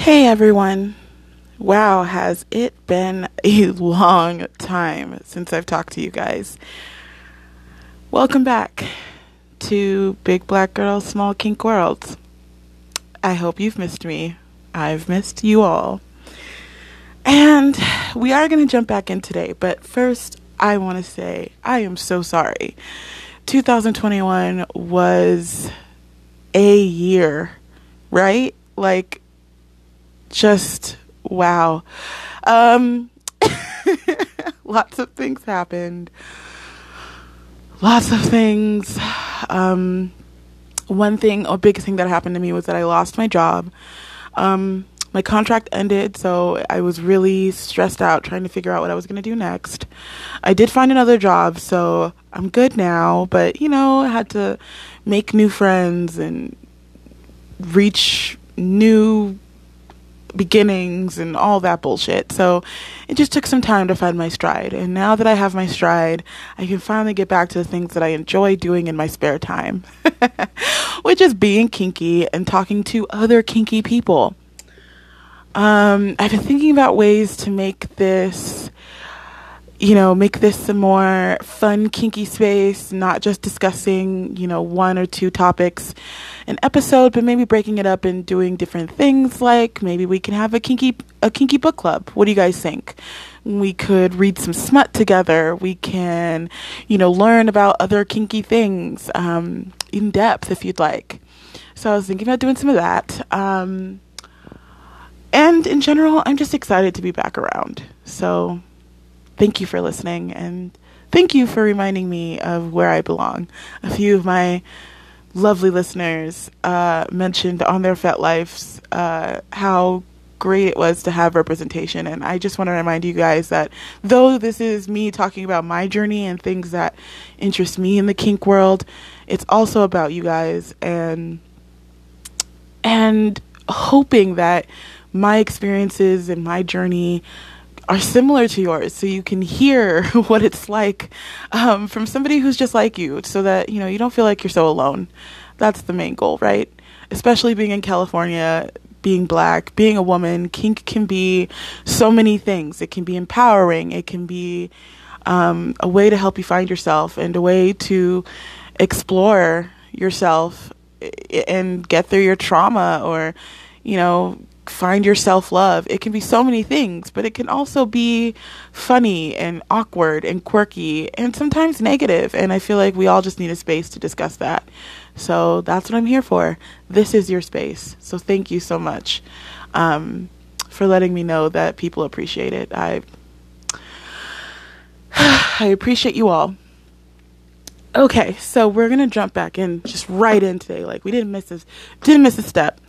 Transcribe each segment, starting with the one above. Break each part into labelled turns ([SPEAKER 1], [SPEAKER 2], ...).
[SPEAKER 1] Hey everyone. Wow, has it been a long time since I've talked to you guys? Welcome back to Big Black Girl Small Kink World. I hope you've missed me. I've missed you all. And we are going to jump back in today, but first, I want to say I am so sorry. 2021 was a year, right? Like, just wow. Um, lots of things happened. Lots of things. Um, one thing, a big thing that happened to me was that I lost my job. Um, my contract ended, so I was really stressed out trying to figure out what I was going to do next. I did find another job, so I'm good now, but you know, I had to make new friends and reach new beginnings and all that bullshit. So it just took some time to find my stride. And now that I have my stride, I can finally get back to the things that I enjoy doing in my spare time, which is being kinky and talking to other kinky people. Um, I've been thinking about ways to make this, you know, make this a more fun, kinky space, not just discussing, you know, one or two topics an episode, but maybe breaking it up and doing different things. Like maybe we can have a kinky a kinky book club. What do you guys think? We could read some smut together. We can, you know, learn about other kinky things um, in depth if you'd like. So I was thinking about doing some of that. Um, and in general, I'm just excited to be back around. So thank you for listening and thank you for reminding me of where I belong. A few of my lovely listeners uh, mentioned on their FetLifes uh, how great it was to have representation. And I just want to remind you guys that though this is me talking about my journey and things that interest me in the kink world, it's also about you guys and and hoping that my experiences and my journey are similar to yours so you can hear what it's like um, from somebody who's just like you so that you know you don't feel like you're so alone. That's the main goal right? Especially being in california being black being a woman kink can be so many things. It can be empowering. It can be um, a way to help you find yourself and a way to explore yourself and get through your trauma or you know find your self love. It can be so many things, but it can also be funny and awkward and quirky and sometimes negative. And I feel like we all just need a space to discuss that. So that's what I'm here for. This is your space. So thank you so much um, for letting me know that people appreciate it. I I appreciate you all. Okay, so we're gonna jump back in just right in today. Like we didn't miss this, didn't miss a step.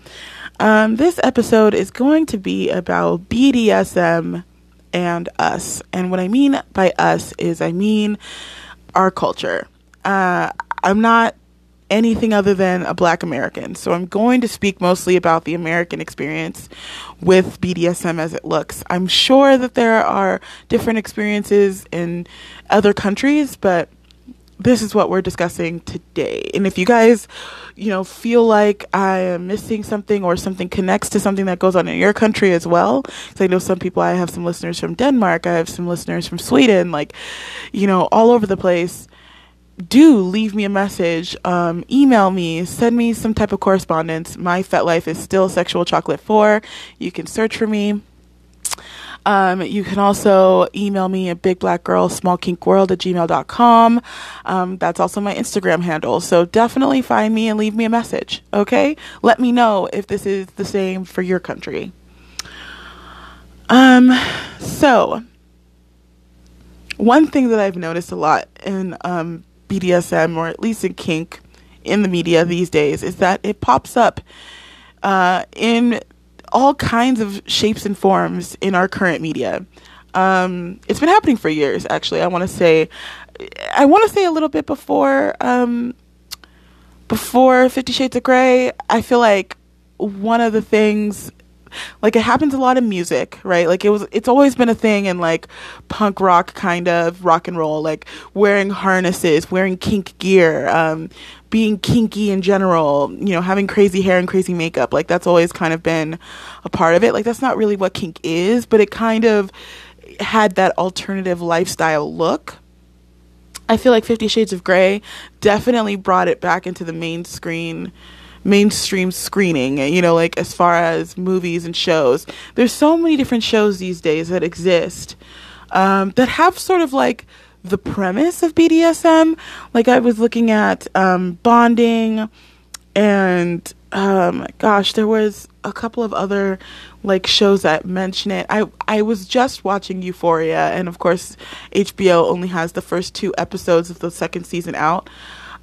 [SPEAKER 1] Um, this episode is going to be about BDSM and us. And what I mean by us is I mean our culture. Uh, I'm not anything other than a black American. So I'm going to speak mostly about the American experience with BDSM as it looks. I'm sure that there are different experiences in other countries, but this is what we're discussing today. And if you guys, you know, feel like I am missing something or something connects to something that goes on in your country as well, because I know some people, I have some listeners from Denmark, I have some listeners from Sweden, like, you know, all over the place. Do leave me a message, um, email me, send me some type of correspondence. My FetLife is still Sexual Chocolate 4. You can search for me. Um, you can also email me at bigblackgirlsmallkinkworld at gmail.com. Um, that's also my Instagram handle. So definitely find me and leave me a message. Okay? Let me know if this is the same for your country. Um, so one thing that I've noticed a lot in um, BDSM or at least in kink in the media these days is that it pops up uh, in all kinds of shapes and forms in our current media. Um, it's been happening for years, actually. I want to say, I want to say a little bit before, um, before Fifty Shades of Grey. I feel like one of the things like it happens a lot in music right like it was it's always been a thing in like punk rock kind of rock and roll like wearing harnesses wearing kink gear um, being kinky in general, you know, having crazy hair and crazy makeup. Like that's always kind of been a part of it. Like that's not really what kink is, but it kind of had that alternative lifestyle look. I feel like 50 Shades of Grey definitely brought it back into the main screen mainstream screening, you know, like as far as movies and shows. There's so many different shows these days that exist um, that have sort of like the premise of BDSM. Like I was looking at um, bonding, and um, gosh, there was a couple of other like shows that mention it. I I was just watching Euphoria, and of course, HBO only has the first two episodes of the second season out.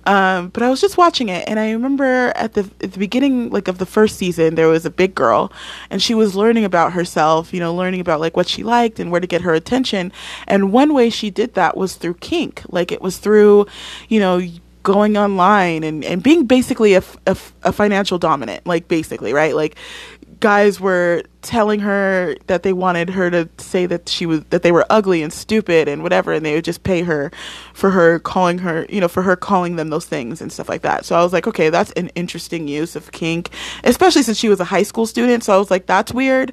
[SPEAKER 1] Um, but I was just watching it, and I remember at the at the beginning, like of the first season, there was a big girl, and she was learning about herself. You know, learning about like what she liked and where to get her attention. And one way she did that was through kink. Like it was through, you know, going online and, and being basically a, a, a financial dominant like basically right like guys were telling her that they wanted her to say that she was that they were ugly and stupid and whatever and they would just pay her for her calling her you know for her calling them those things and stuff like that. So i was like okay that's an interesting use of kink especially since she was a high school student. So i was like that's weird.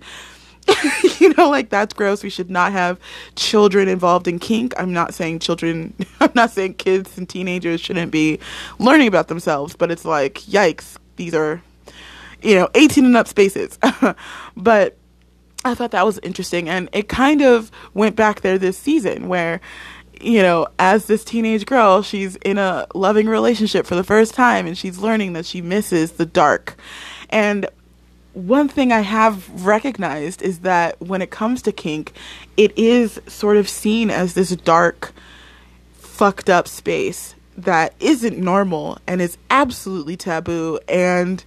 [SPEAKER 1] You know like that's gross. We should not have children involved in kink. I'm not saying children i'm not saying kids and teenagers shouldn't be learning about themselves but it's like yikes these are you know, 18 and up spaces. but I thought that was interesting. And it kind of went back there this season where, you know, as this teenage girl, she's in a loving relationship for the first time and she's learning that she misses the dark. And one thing I have recognized is that when it comes to kink, it is sort of seen as this dark, fucked up space that isn't normal and is absolutely taboo and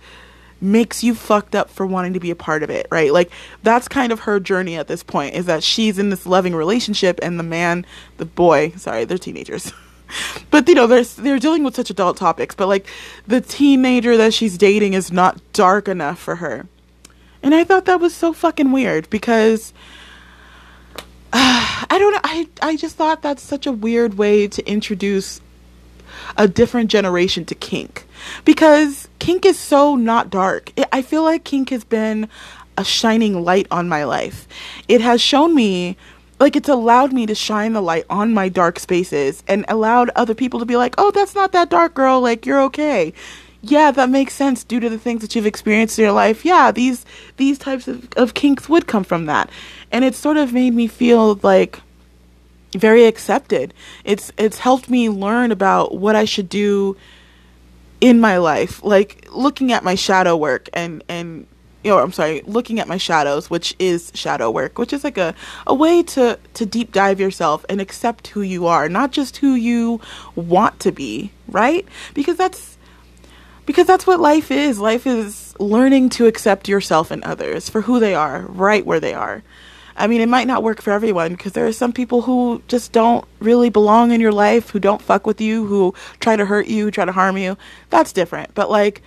[SPEAKER 1] makes you fucked up for wanting to be a part of it, right? Like that's kind of her journey at this point is that she's in this loving relationship and the man, the boy, sorry, they're teenagers. but you know, they're they're dealing with such adult topics, but like the teenager that she's dating is not dark enough for her. And I thought that was so fucking weird because uh, I don't know, I I just thought that's such a weird way to introduce a different generation to kink because kink is so not dark. I feel like kink has been a shining light on my life. It has shown me like it's allowed me to shine the light on my dark spaces and allowed other people to be like, "Oh, that's not that dark, girl. Like you're okay." Yeah, that makes sense due to the things that you've experienced in your life. Yeah, these these types of, of kinks would come from that. And it sort of made me feel like very accepted. It's it's helped me learn about what I should do in my life, like looking at my shadow work and and you know, I'm sorry, looking at my shadows, which is shadow work, which is like a, a way to, to deep dive yourself and accept who you are, not just who you want to be, right? Because that's because that's what life is. Life is learning to accept yourself and others for who they are, right where they are. I mean, it might not work for everyone because there are some people who just don't really belong in your life, who don't fuck with you, who try to hurt you, try to harm you. That's different. But like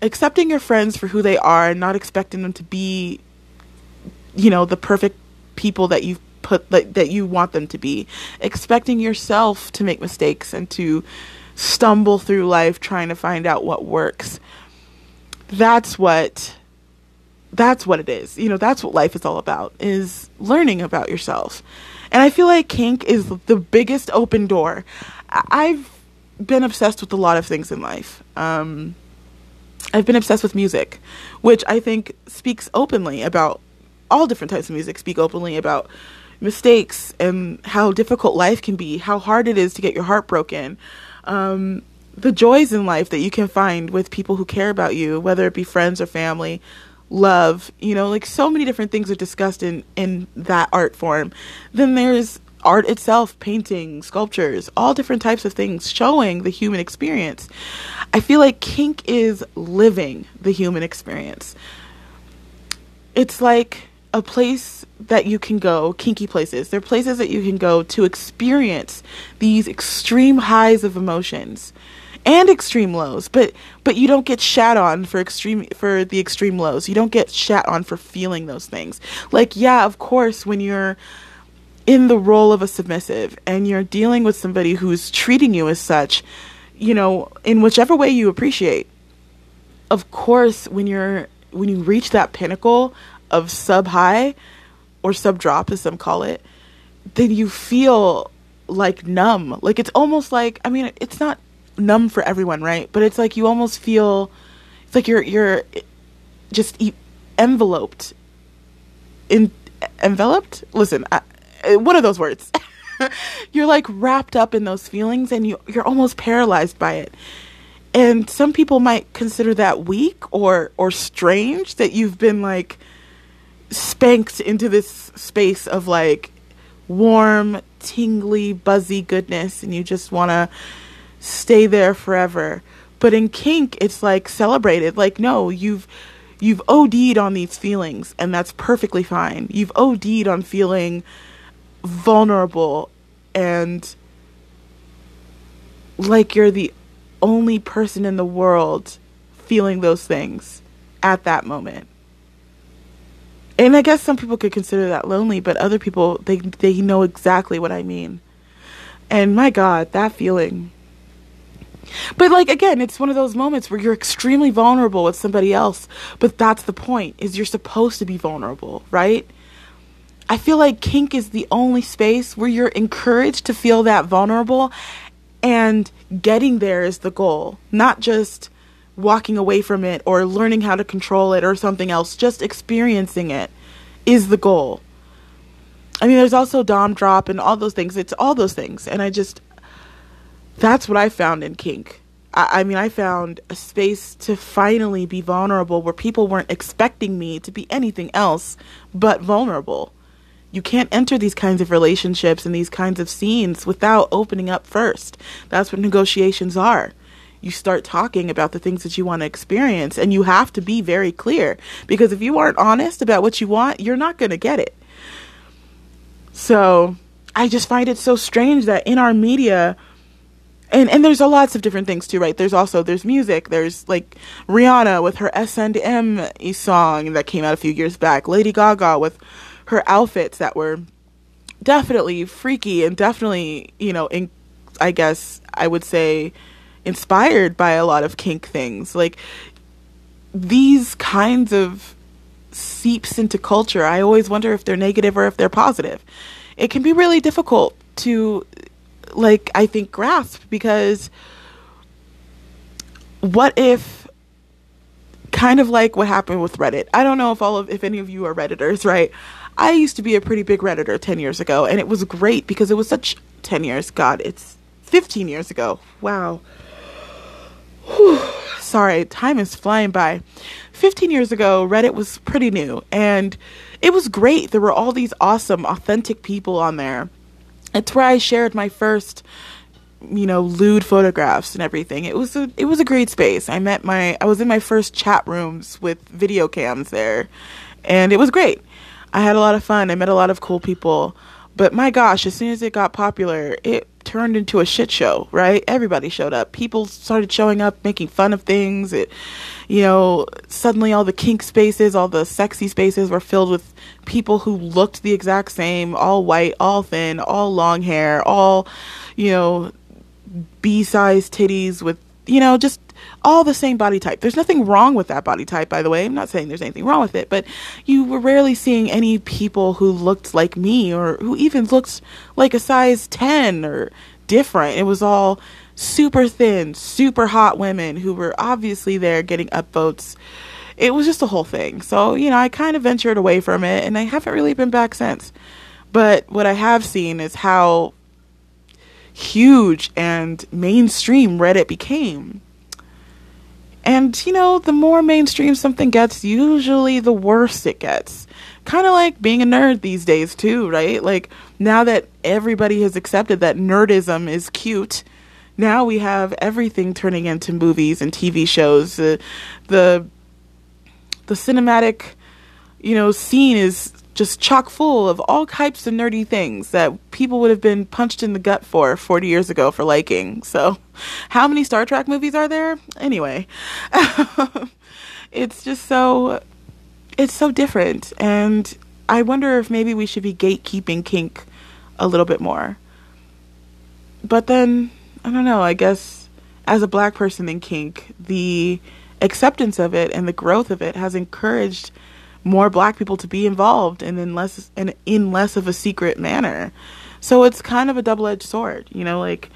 [SPEAKER 1] accepting your friends for who they are and not expecting them to be you know, the perfect people that you've put that, that you want them to be. Expecting yourself to make mistakes and to stumble through life trying to find out what works. That's what that's what it is. You know, that's what life is all about is learning about yourself. And I feel like kink is the biggest open door. I've been obsessed with a lot of things in life. Um, I've been obsessed with music, which I think speaks openly about all different types of music, speak openly about mistakes and how difficult life can be, how hard it is to get your heart broken, um, the joys in life that you can find with people who care about you, whether it be friends or family, love, you know, like so many different things are discussed in in that art form. Then there's art itself, painting, sculptures, all different types of things showing the human experience. I feel like kink is living the human experience. It's like a place that you can go, kinky places. They're places that you can go to experience these extreme highs of emotions and extreme lows but but you don't get shat on for extreme for the extreme lows you don't get shat on for feeling those things like yeah of course when you're in the role of a submissive and you're dealing with somebody who's treating you as such you know, in whichever way you appreciate. Of course, when you're when you reach that pinnacle of sub high or sub drop as some call it, then you feel like numb. Like it's almost like I mean, it's not numb for everyone, right? But it's like you almost feel it's like you're you're just enveloped in enveloped. Listen, I, what are those words? you're like wrapped up in those feelings, and you you're almost paralyzed by it. And some people might consider that weak or or strange that you've been like spanked into this space of like warm, tingly, buzzy goodness, and you just want to stay there forever. But in kink, it's like celebrated. Like, no, you've you've OD'd on these feelings, and that's perfectly fine. You've OD'd on feeling vulnerable and like you're the only person in the world feeling those things at that moment. And I guess some people could consider that lonely, but other people they they know exactly what I mean. And my god, that feeling but like again, it's one of those moments where you're extremely vulnerable with somebody else, but that's the point. Is you're supposed to be vulnerable, right? I feel like kink is the only space where you're encouraged to feel that vulnerable and getting there is the goal, not just walking away from it or learning how to control it or something else, just experiencing it is the goal. I mean, there's also Dom drop and all those things. It's all those things. And I just, that's what I found in kink. I, I mean, I found a space to finally be vulnerable where people weren't expecting me to be anything else but vulnerable. You can't enter these kinds of relationships and these kinds of scenes without opening up first. That's what negotiations are. You start talking about the things that you want to experience, and you have to be very clear because if you aren't honest about what you want, you're not going to get it. So, I just find it so strange that in our media, and and there's a lots of different things too, right? There's also there's music. There's like Rihanna with her S and M song that came out a few years back. Lady Gaga with her outfits that were definitely freaky and definitely you know, in, I guess I would say inspired by a lot of kink things. Like these kinds of seeps into culture. I always wonder if they're negative or if they're positive. It can be really difficult to like I think grasp because what if kind of like what happened with Reddit. I don't know if all of if any of you are redditors, right? I used to be a pretty big redditor 10 years ago and it was great because it was such 10 years. God, it's 15 years ago. Wow. Whew. Sorry, time is flying by. 15 years ago, Reddit was pretty new and it was great. There were all these awesome, authentic people on there it's where I shared my first you know lewd photographs and everything. It was a it was a great space. I met my i was in my first chat rooms with video cams there and it was great. I had a lot of fun. I met a lot of cool people but my gosh as soon as it got popular it turned into a shit show right? Everybody showed up. People started showing up making fun of things. It you know suddenly all the kink spaces all the sexy spaces were filled with people who looked the exact same, all white, all thin, all long hair, all, you know, B size titties with, you know, just all the same body type. There's nothing wrong with that body type, by the way. I'm not saying there's anything wrong with it, but you were rarely seeing any people who looked like me or who even looked like a size 10 or different. It was all super thin, super hot women who were obviously there getting upvotes it was just a whole thing. So, you know, I kind of ventured away from it and I haven't really been back since. But what I have seen is how huge and mainstream Reddit became. And, you know, the more mainstream something gets, usually the worse it gets. Kind of like being a nerd these days, too, right? Like, now that everybody has accepted that nerdism is cute, now we have everything turning into movies and TV shows. Uh, the the cinematic, you know, scene is just chock full of all types of nerdy things that people would have been punched in the gut for 40 years ago for liking. So, how many Star Trek movies are there? Anyway, it's just so it's so different and I wonder if maybe we should be gatekeeping kink a little bit more. But then, I don't know, I guess as a black person in kink, the acceptance of it and the growth of it has encouraged more black people to be involved and in less and in less of a secret manner. So it's kind of a double-edged sword, you know, like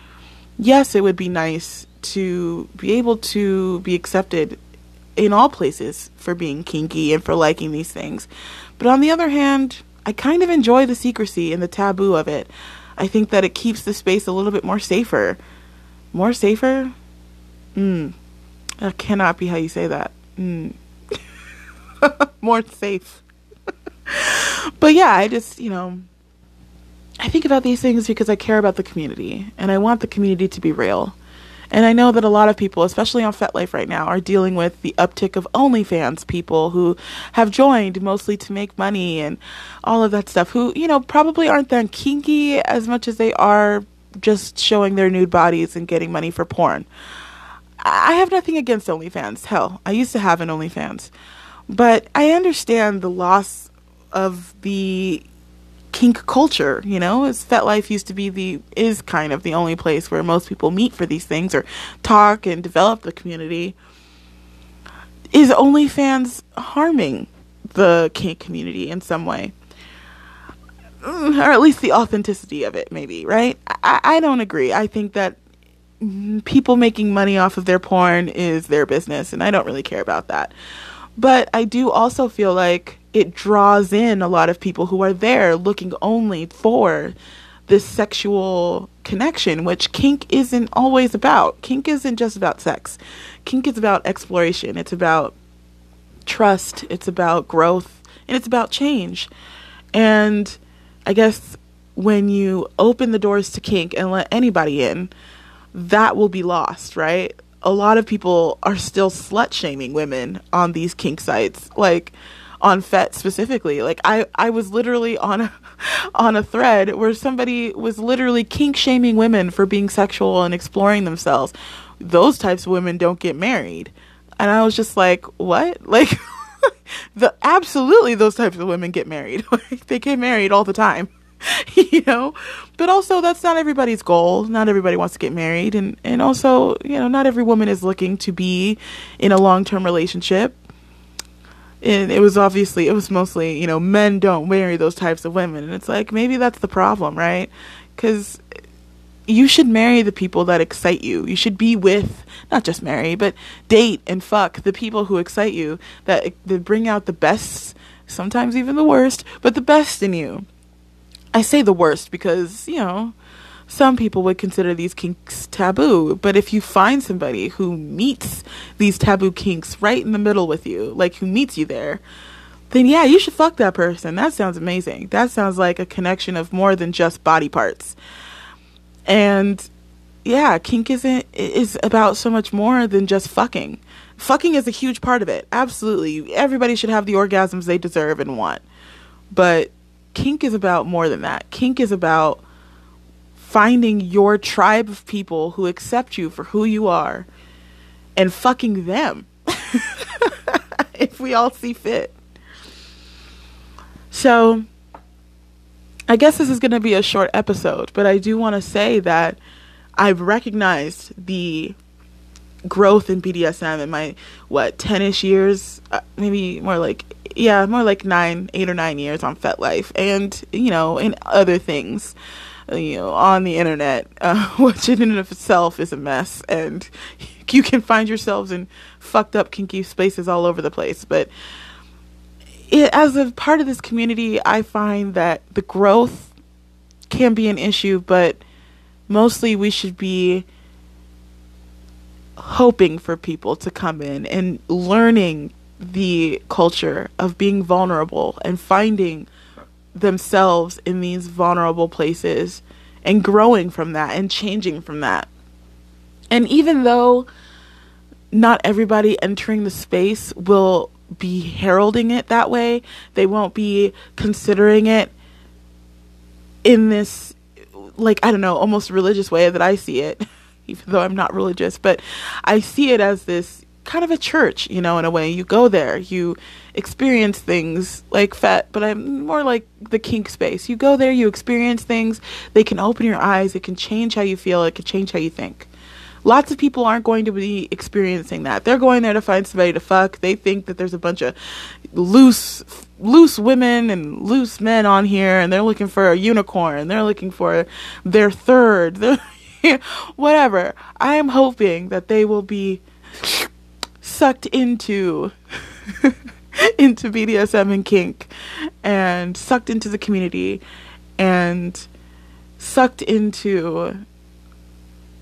[SPEAKER 1] yes, it would be nice to be able to be accepted in all places for being kinky and for liking these things. But on the other hand, I kind of enjoy the secrecy and the taboo of it. I think that it keeps the space a little bit more safer. More safer? Hmm. That cannot be how you say that. Hmm. more safe. but yeah, I just, you know, I think about these things because I care about the community and I want the community to be real. And I know that a lot of people, especially on FetLife right now, are dealing with the uptick of OnlyFans people who have joined mostly to make money and all of that stuff, who, you know, probably aren't that kinky as much as they are just showing their nude bodies and getting money for porn. I have nothing against OnlyFans. Hell, I used to have an OnlyFans. But I understand the loss of the kink culture, you know, as FetLife used to be the is kind of the only place where most people meet for these things or talk and develop the community. Is OnlyFans harming the kink community in some way? Mm, or at least the authenticity of it, maybe, right? I, I don't agree. I think that people making money off of their porn is their business, and I don't really care about that. But I do also feel like it draws in a lot of people who are there looking only for this sexual connection, which kink isn't always about. Kink isn't just about sex. Kink is about exploration. It's about trust. It's about growth. And it's about change. And I guess when you open the doors to kink and let anybody in, that will be lost, right? A lot of people are still slut shaming women on these kink sites. Like, on FET specifically. Like I, I was literally on a, on a thread where somebody was literally kink shaming women for being sexual and exploring themselves. Those types of women don't get married. And I was just like, what? Like the absolutely those types of women get married. they get married all the time. you know? But also that's not everybody's goal. Not everybody wants to get married. And and also, you know, not every woman is looking to be in a long-term relationship. And it was obviously it was mostly you know men don't marry those types of women. And it's like maybe that's the problem right? Because you should marry the people that excite you. You should be with not just marry but date and fuck the people who excite you that, that bring out the best sometimes even the worst but the best in you i say the worst because you know some people would consider these kinks taboo, but if you find somebody who meets these taboo kinks right in the middle with you, like who meets you there, then yeah, you should fuck that person. That sounds amazing. That sounds like a connection of more than just body parts. And yeah, kink isn't is about so much more than just fucking. Fucking is a huge part of it. Absolutely. Everybody should have the orgasms they deserve and want. But kink is about more than that. Kink is about finding your tribe of people who accept you for who you are and fucking them if we all see fit. So, I guess this is going to be a short episode, but I do want to say that I've recognized the growth in BDSM in my what 10ish years, uh, maybe more like yeah, more like 9, 8 or 9 years on FetLife and you know, in other things you know, on the internet, uh, which in and of itself is a mess, and you can find yourselves in fucked up kinky spaces all over the place. But it, as a part of this community, I find that the growth can be an issue, but mostly we should be hoping for people to come in and learning the culture of being vulnerable and finding themselves in these vulnerable places and growing from that and changing from that. And even though not everybody entering the space will be heralding it that way, they won't be considering it in this, like, I don't know, almost religious way that I see it, even though I'm not religious, but I see it as this kind of a church, you know, in a way. You go there, you experience things like FET, but I'm more like the kink space. You go there, you experience things, they can open your eyes, it can change how you feel, it can change how you think. lots of people aren't going to be experiencing that. They're going there to find somebody to fuck. They think that there's a bunch of loose loose women and loose men on here and they're looking for a unicorn. They're looking for their third. whatever. I am hoping that they will be sucked into into BDSM and kink and sucked into the community and sucked into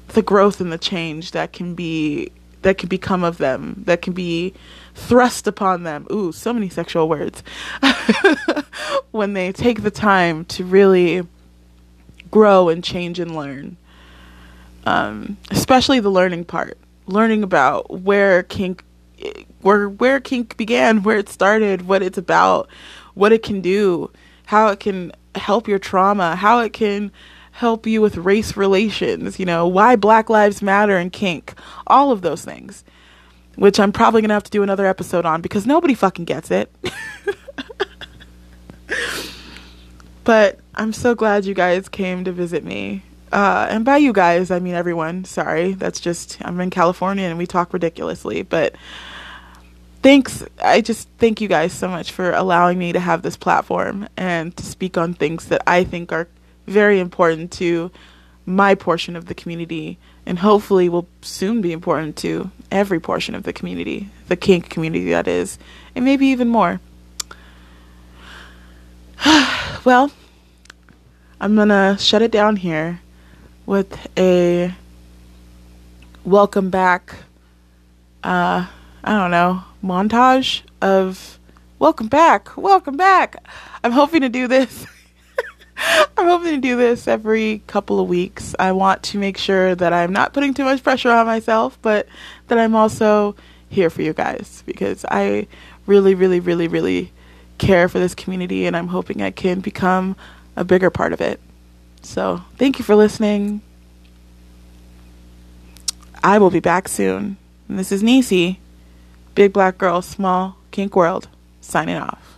[SPEAKER 1] the growth and the change that can be that can become of them that can be thrust upon them. Ooh so many sexual words. When they take the time to really grow and change and learn um, especially the learning part learning about where kink where where kink began where it started what it's about what it can do how it can help your trauma how it can help you with race relations, you know, why Black Lives Matter and kink, all of those things, which I'm probably to have to do another episode on because nobody fucking gets it. but I'm so glad you guys came to visit me. Uh, and by you guys, I mean everyone. Sorry, that's just, I'm in California and we talk ridiculously. But thanks. I just thank you guys so much for allowing me to have this platform and to speak on things that I think are very important to my portion of the community and hopefully will soon be important to every portion of the community, the kink community that is, and maybe even more. well, I'm going to shut it down here with a welcome back uh I don't know, montage of welcome back, welcome back. I'm hoping to do this I'm hoping to do this every couple of weeks. I want to make sure that I'm not putting too much pressure on myself, but that I'm also here for you guys because I really, really, really, really care for this community and I'm hoping I can become a bigger part of it. So, thank you for listening. I will be back soon. And this is Nisi, Big Black Girl, Small Kink World, signing off.